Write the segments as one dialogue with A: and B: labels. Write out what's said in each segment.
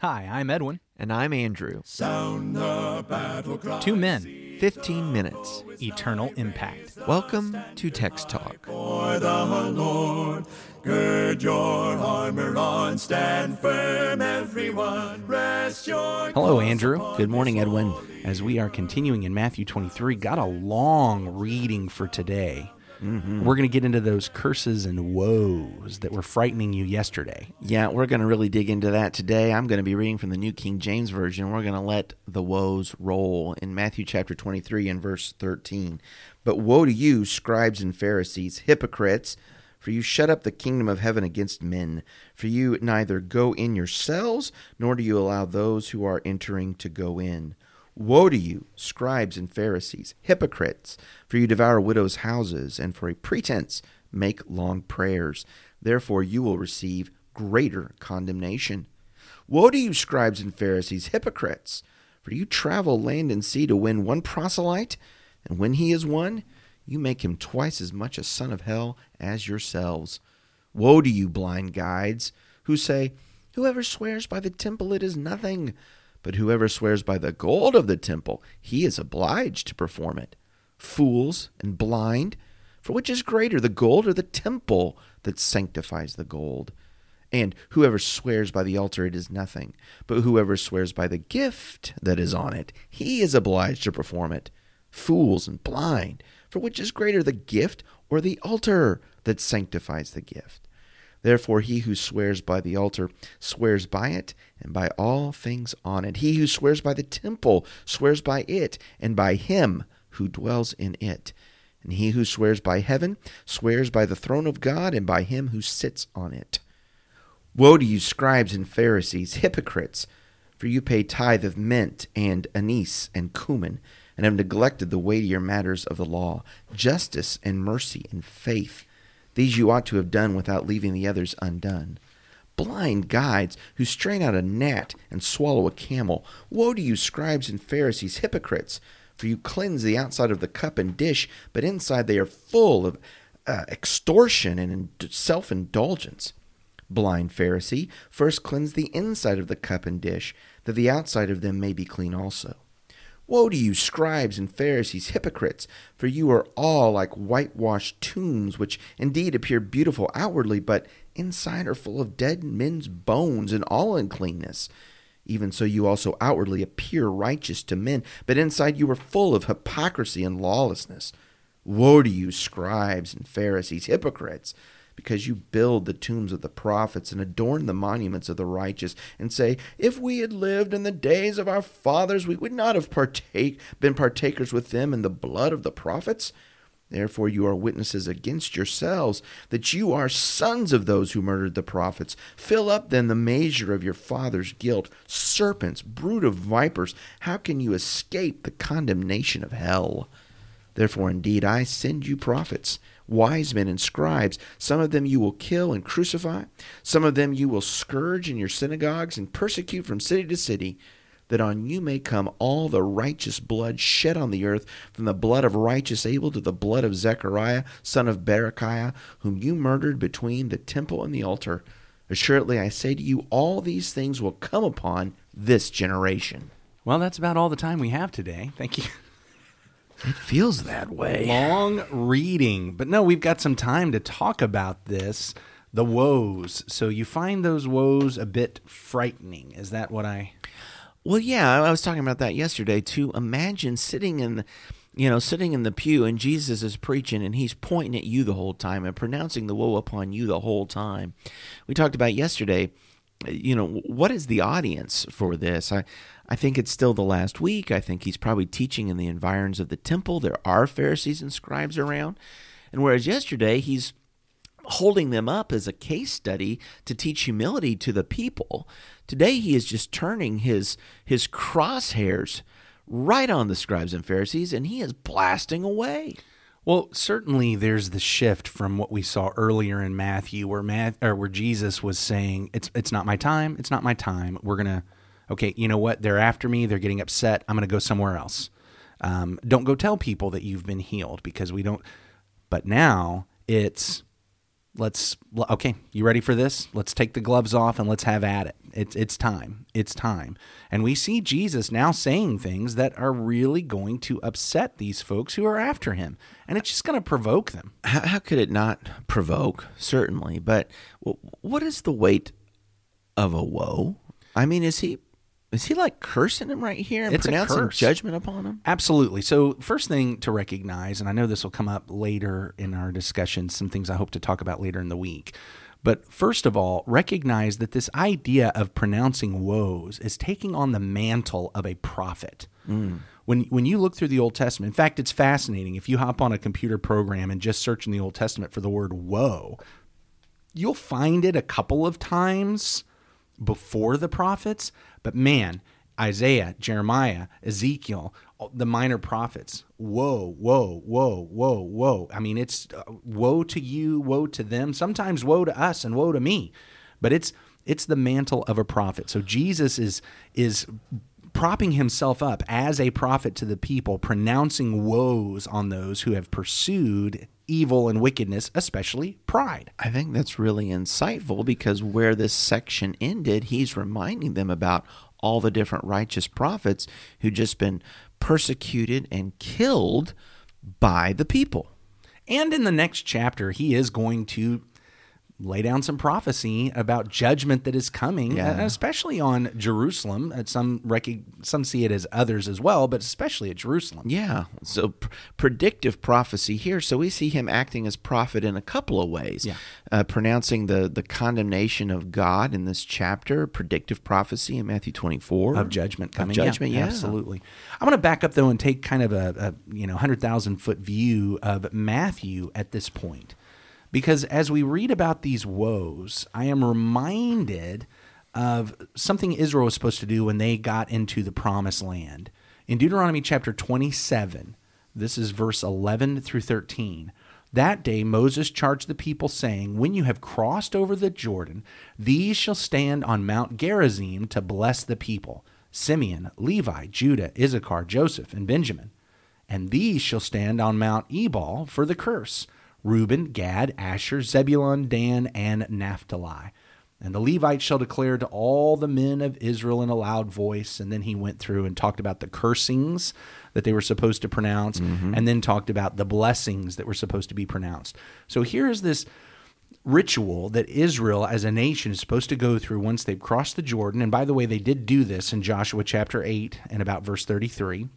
A: Hi, I'm Edwin.
B: And I'm Andrew.
C: Sound the battle cry.
A: Two men,
B: 15 minutes.
A: eternal impact.
B: Welcome to Text Talk.
C: For the Lord, gird your armor on, stand firm, everyone. Rest your
A: Hello, Andrew.
B: Good morning, Edwin.
A: As we are continuing in Matthew 23, got a long reading for today. Mm-hmm. We're going to get into those curses and woes that were frightening you yesterday.
B: Yeah, we're going to really dig into that today. I'm going to be reading from the New King James Version. We're going to let the woes roll in Matthew chapter 23 and verse 13. But woe to you, scribes and Pharisees, hypocrites! For you shut up the kingdom of heaven against men. For you neither go in yourselves, nor do you allow those who are entering to go in. Woe to you, scribes and Pharisees, hypocrites! For you devour widows' houses, and for a pretense make long prayers. Therefore you will receive greater condemnation. Woe to you, scribes and Pharisees, hypocrites! For you travel land and sea to win one proselyte, and when he is won, you make him twice as much a son of hell as yourselves. Woe to you, blind guides, who say, Whoever swears by the temple, it is nothing. But whoever swears by the gold of the temple, he is obliged to perform it. Fools and blind, for which is greater, the gold or the temple that sanctifies the gold? And whoever swears by the altar, it is nothing. But whoever swears by the gift that is on it, he is obliged to perform it. Fools and blind, for which is greater, the gift or the altar that sanctifies the gift? Therefore, he who swears by the altar swears by it and by all things on it. He who swears by the temple swears by it and by him who dwells in it. And he who swears by heaven swears by the throne of God and by him who sits on it. Woe to you, scribes and Pharisees, hypocrites! For you pay tithe of mint and anise and cumin, and have neglected the weightier matters of the law, justice and mercy and faith. These you ought to have done without leaving the others undone. Blind guides who strain out a gnat and swallow a camel. Woe to you, scribes and Pharisees, hypocrites! For you cleanse the outside of the cup and dish, but inside they are full of uh, extortion and self indulgence. Blind Pharisee, first cleanse the inside of the cup and dish, that the outside of them may be clean also. Woe to you, scribes and Pharisees, hypocrites! For you are all like whitewashed tombs, which indeed appear beautiful outwardly, but inside are full of dead men's bones and all uncleanness. Even so, you also outwardly appear righteous to men, but inside you are full of hypocrisy and lawlessness. Woe to you, scribes and Pharisees, hypocrites! Because you build the tombs of the prophets and adorn the monuments of the righteous, and say, If we had lived in the days of our fathers, we would not have partake, been partakers with them in the blood of the prophets. Therefore, you are witnesses against yourselves that you are sons of those who murdered the prophets. Fill up then the measure of your father's guilt. Serpents, brood of vipers, how can you escape the condemnation of hell? Therefore, indeed, I send you prophets, wise men, and scribes. Some of them you will kill and crucify. Some of them you will scourge in your synagogues and persecute from city to city, that on you may come all the righteous blood shed on the earth, from the blood of righteous Abel to the blood of Zechariah, son of Berechiah, whom you murdered between the temple and the altar. Assuredly, I say to you, all these things will come upon this generation.
A: Well, that's about all the time we have today. Thank you.
B: It feels that way.
A: Long reading. But no, we've got some time to talk about this the woes. So you find those woes a bit frightening. Is that what I.
B: Well, yeah, I was talking about that yesterday too. Imagine sitting in, the, you know, sitting in the pew and Jesus is preaching and he's pointing at you the whole time and pronouncing the woe upon you the whole time. We talked about yesterday, you know, what is the audience for this? I, I think it's still the last week. I think he's probably teaching in the environs of the temple. There are Pharisees and scribes around. And whereas yesterday he's holding them up as a case study to teach humility to the people. Today he is just turning his his crosshairs right on the scribes and Pharisees and he is blasting away.
A: Well, certainly there's the shift from what we saw earlier in Matthew, where or where Jesus was saying, "It's it's not my time. It's not my time. We're gonna, okay, you know what? They're after me. They're getting upset. I'm gonna go somewhere else. Um, don't go tell people that you've been healed because we don't." But now it's let's okay, you ready for this? Let's take the gloves off and let's have at it. It's it's time. It's time. And we see Jesus now saying things that are really going to upset these folks who are after him. And it's just going to provoke them.
B: How, how could it not provoke? Certainly, but what is the weight of a woe? I mean, is he is he like cursing him right here and
A: It's
B: pronouncing judgment upon him?
A: Absolutely. So, first thing to recognize, and I know this will come up later in our discussion, some things I hope to talk about later in the week. But first of all, recognize that this idea of pronouncing woes is taking on the mantle of a prophet. Mm. When, when you look through the Old Testament, in fact, it's fascinating. If you hop on a computer program and just search in the Old Testament for the word woe, you'll find it a couple of times before the prophets, but man, Isaiah, Jeremiah, Ezekiel, the minor prophets, whoa, whoa, whoa, whoa, whoa. I mean, it's uh, woe to you, woe to them, sometimes woe to us and woe to me. But it's it's the mantle of a prophet. So Jesus is is propping himself up as a prophet to the people, pronouncing woes on those who have pursued evil and wickedness, especially pride.
B: I think that's really insightful because where this section ended, he's reminding them about all the different righteous prophets who just been persecuted and killed by the people.
A: And in the next chapter, he is going to lay down some prophecy about judgment that is coming,
B: Yeah.
A: uh, especially on Jerusalem. Uh, Some rec- some see it as others as well, but especially at Jerusalem.
B: Yeah, so pr- predictive prophecy here. So we see him acting as prophet in a couple of ways.
A: Yeah.
B: Uh, pronouncing the, the condemnation of God in this chapter, predictive prophecy in Matthew 24.
A: Of judgment
B: Of
A: coming,
B: judgment, yeah.
A: absolutely. I want to back up though and take kind of a, a you know hundred thousand foot view of Matthew at this point, because as we read about these woes, I am reminded of something Israel was supposed to do when they got into the promised land. In Deuteronomy chapter 27, this is verse 11 through 13. That day Moses charged the people, saying, When you have crossed over the Jordan, these shall stand on Mount Gerizim to bless the people Simeon, Levi, Judah, Issachar, Joseph, and Benjamin. And these shall stand on Mount Ebal for the curse Reuben, Gad, Asher, Zebulun, Dan, and Naphtali. And the Levites shall declare to all the men of Israel in a loud voice. And then he went through and talked about the cursings that they were supposed to pronounce, mm-hmm. and then talked about the blessings that were supposed to be pronounced. So here is this ritual that Israel as a nation is supposed to go through once they've crossed the Jordan. And by the way, they did do this in Joshua chapter 8 and about verse 33.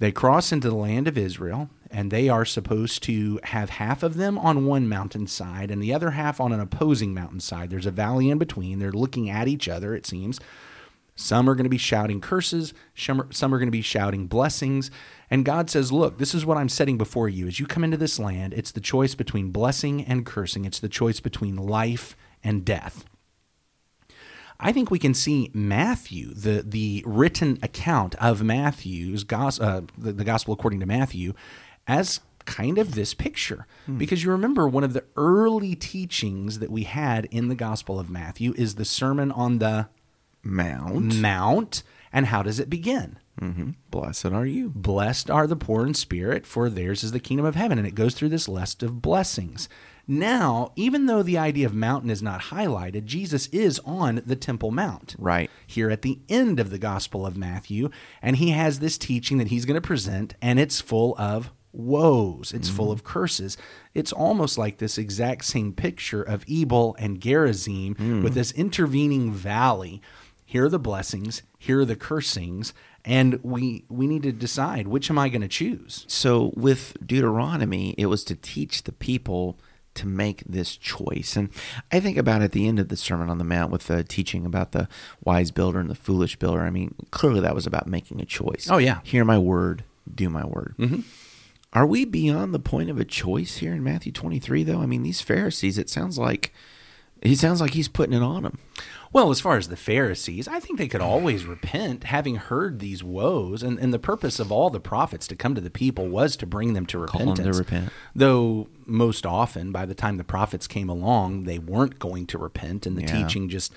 A: They cross into the land of Israel, and they are supposed to have half of them on one mountainside and the other half on an opposing mountainside. There's a valley in between. They're looking at each other, it seems. Some are going to be shouting curses, some are, going to be shouting blessings. And God says, Look, this is what I'm setting before you. As you come into this land, it's the choice between blessing and cursing, it's the choice between life and death. I think we can see Matthew, the the written account of Matthew's uh, the, the gospel according to Matthew, as kind of this picture. Because you remember one of the early teachings that we had in the gospel of Matthew is the sermon on the
B: Mount.
A: mount, and how does it begin?
B: hmm Blessed are you.
A: Blessed are the poor in spirit, for theirs is the kingdom of heaven. And it goes through this list of blessings. Now, even though the idea of mountain is not highlighted, Jesus is on the Temple Mount.
B: Right.
A: Here at the end of the Gospel of Matthew. And he has this teaching that he's going to present, and it's full of woes. It's full of curses. It's almost like this exact same picture of Ebal and Gerizim with this intervening valley. Here are the blessings, here are the cursings, and we we need to decide which am I going to choose?
B: So with Deuteronomy, it was to teach the people to make this choice. And I think about at the end of the Sermon on the Mount with the teaching about the wise builder and the foolish builder. I mean, clearly that was about making a choice.
A: Oh, yeah.
B: Hear my word, do my word. Mm-hmm. Are we beyond the point of a choice here in Matthew 23, though? I mean, these Pharisees, it sounds like. He sounds like he's putting it on them.
A: Well, as far as the Pharisees, I think they could always repent, having heard these woes, and, and the purpose of all the prophets to come to the people was to bring them to
B: Call them to
A: repentance.
B: repent.
A: Though most often, by the time the prophets came along, they weren't going to repent, and the
B: Yeah.
A: teaching just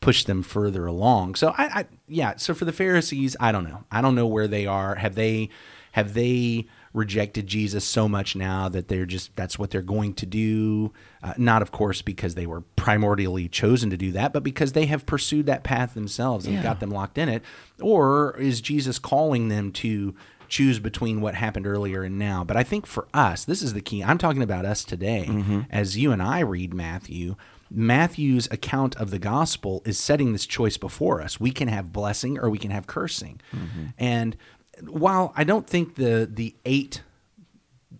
A: pushed them further along. So I, I, yeah. So for the Pharisees, I don't know. I don't know where they are. Have they, have they rejected Jesus so much now that they're just that's what they're going to do. Uh, not, of course, because they were primordially chosen to do that, but because they have pursued that path themselves and
B: Yeah.
A: got them locked in it. Or is Jesus calling them to choose between what happened earlier and now? But I think for us, this is the key. I'm talking about us today. As you and I read Matthew, Matthew's account of the gospel is setting this choice before us. We can have blessing or we can have cursing. And while I don't think the the eight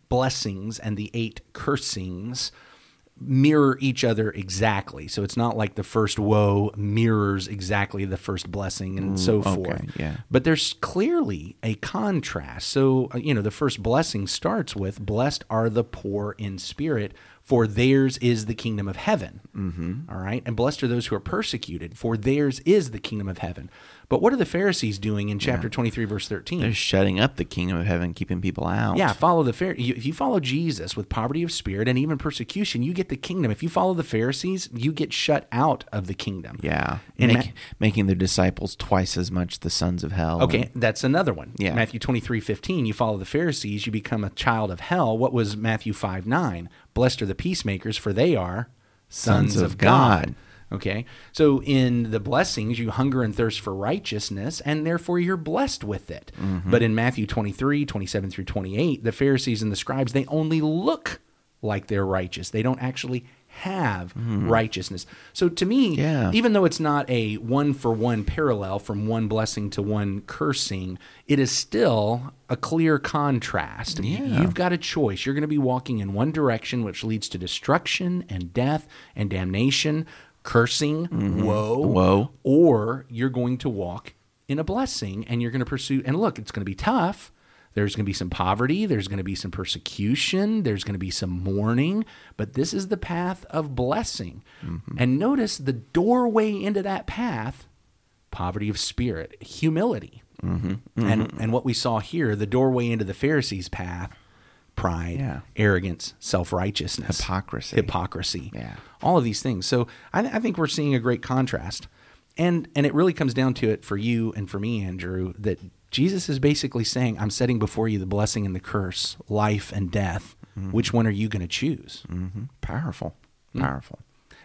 A: blessings and the eight cursings mirror each other exactly. So it's not like the first woe mirrors exactly the first blessing and so
B: okay,
A: forth.
B: yeah.
A: But there's clearly a contrast. So, uh, you know, the first blessing starts with Blessed are the poor in spirit, for theirs is the kingdom of heaven. Mm-hmm. right. And blessed are those who are persecuted, for theirs is the kingdom of heaven. But what are the Pharisees doing in chapter 23, verse 13?
B: They're shutting up the kingdom of heaven, keeping people out.
A: Yeah, follow the Phar- you- If you follow Jesus with poverty of spirit and even persecution, you get the kingdom. If you follow the Pharisees, you get shut out of the kingdom.
B: Yeah.
A: In
B: Make-
A: Ma-
B: making their disciples twice as much the sons of hell.
A: Okay, that's another one.
B: Yeah.
A: Matthew 23, 15, you follow the Pharisees, you become a child of hell. What was Matthew 5, 9? Blessed are the peacemakers, for they are sons,
B: Sons
A: of, God.
B: God.
A: Okay, so in the blessings, you hunger and thirst for righteousness, and therefore you're blessed with it. Mm-hmm. But in Matthew 23, 27 through 28, the Pharisees and the scribes, they only look like they're righteous. They don't actually have mm-hmm. righteousness. So to me,
B: Yeah.
A: even though it's not a one for one parallel from one blessing to one cursing, it is still a clear contrast.
B: Yeah.
A: You've got a choice. You're going to be walking in one direction, which leads to destruction and death and damnation, cursing, mm-hmm. woe,
B: Woe.
A: or you're going to walk in a blessing and you're going to pursue. And look, it's going to be tough. There's going to be some poverty. There's going to be some persecution. There's going to be some mourning. But this is the path of blessing. Mm-hmm. And notice the doorway into that path poverty of spirit, humility. Mm-hmm. And, mm-hmm. and what we saw here, the doorway into the Pharisees' path, pride,
B: Yeah.
A: arrogance, self righteousness,
B: Hypocrisy.
A: hypocrisy,
B: Yeah.
A: all of these things. So I, I think we're seeing a great contrast, and and it really comes down to it for you and for me, Andrew, that Jesus is basically saying, "I'm setting before you the blessing and the curse, life and death. Which one are you going to choose?"
B: Mm-hmm. Powerful.
A: Hmm.
B: Powerful.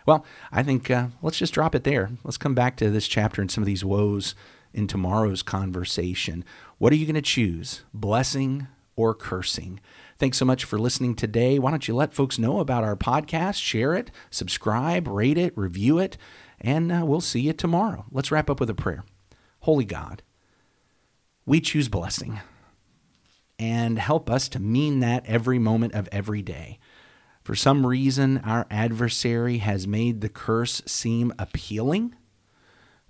A: Well, I think uh, let's just drop it there. Let's come back to this chapter and some of these woes in tomorrow's conversation. What are you going to choose, blessing or cursing? Thanks so much for listening today. Why don't you let folks know about our podcast, share it, subscribe, rate it, review it, and uh, we'll see you tomorrow. Let's wrap up with a prayer. Holy God, we choose blessing and help us to mean that every moment of every day. For some reason, our adversary has made the curse seem appealing.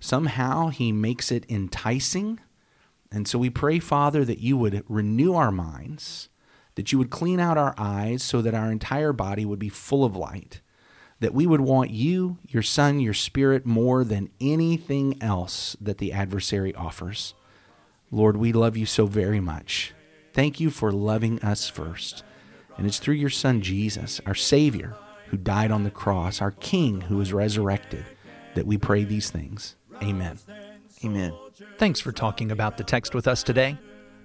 A: Somehow he makes it enticing. And so we pray, Father, that you would renew our minds, that you would clean out our eyes so that our entire body would be full of light, that we would want you, your Son, your Spirit more than anything else that the adversary offers. Lord, we love you so very much. Thank you for loving us first. And it's through your Son, Jesus, our Savior, who died on the cross, our King who was resurrected, that we pray these things. Amen.
B: Amen.
D: Thanks for talking about the text with us today.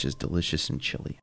B: Which is delicious and chili.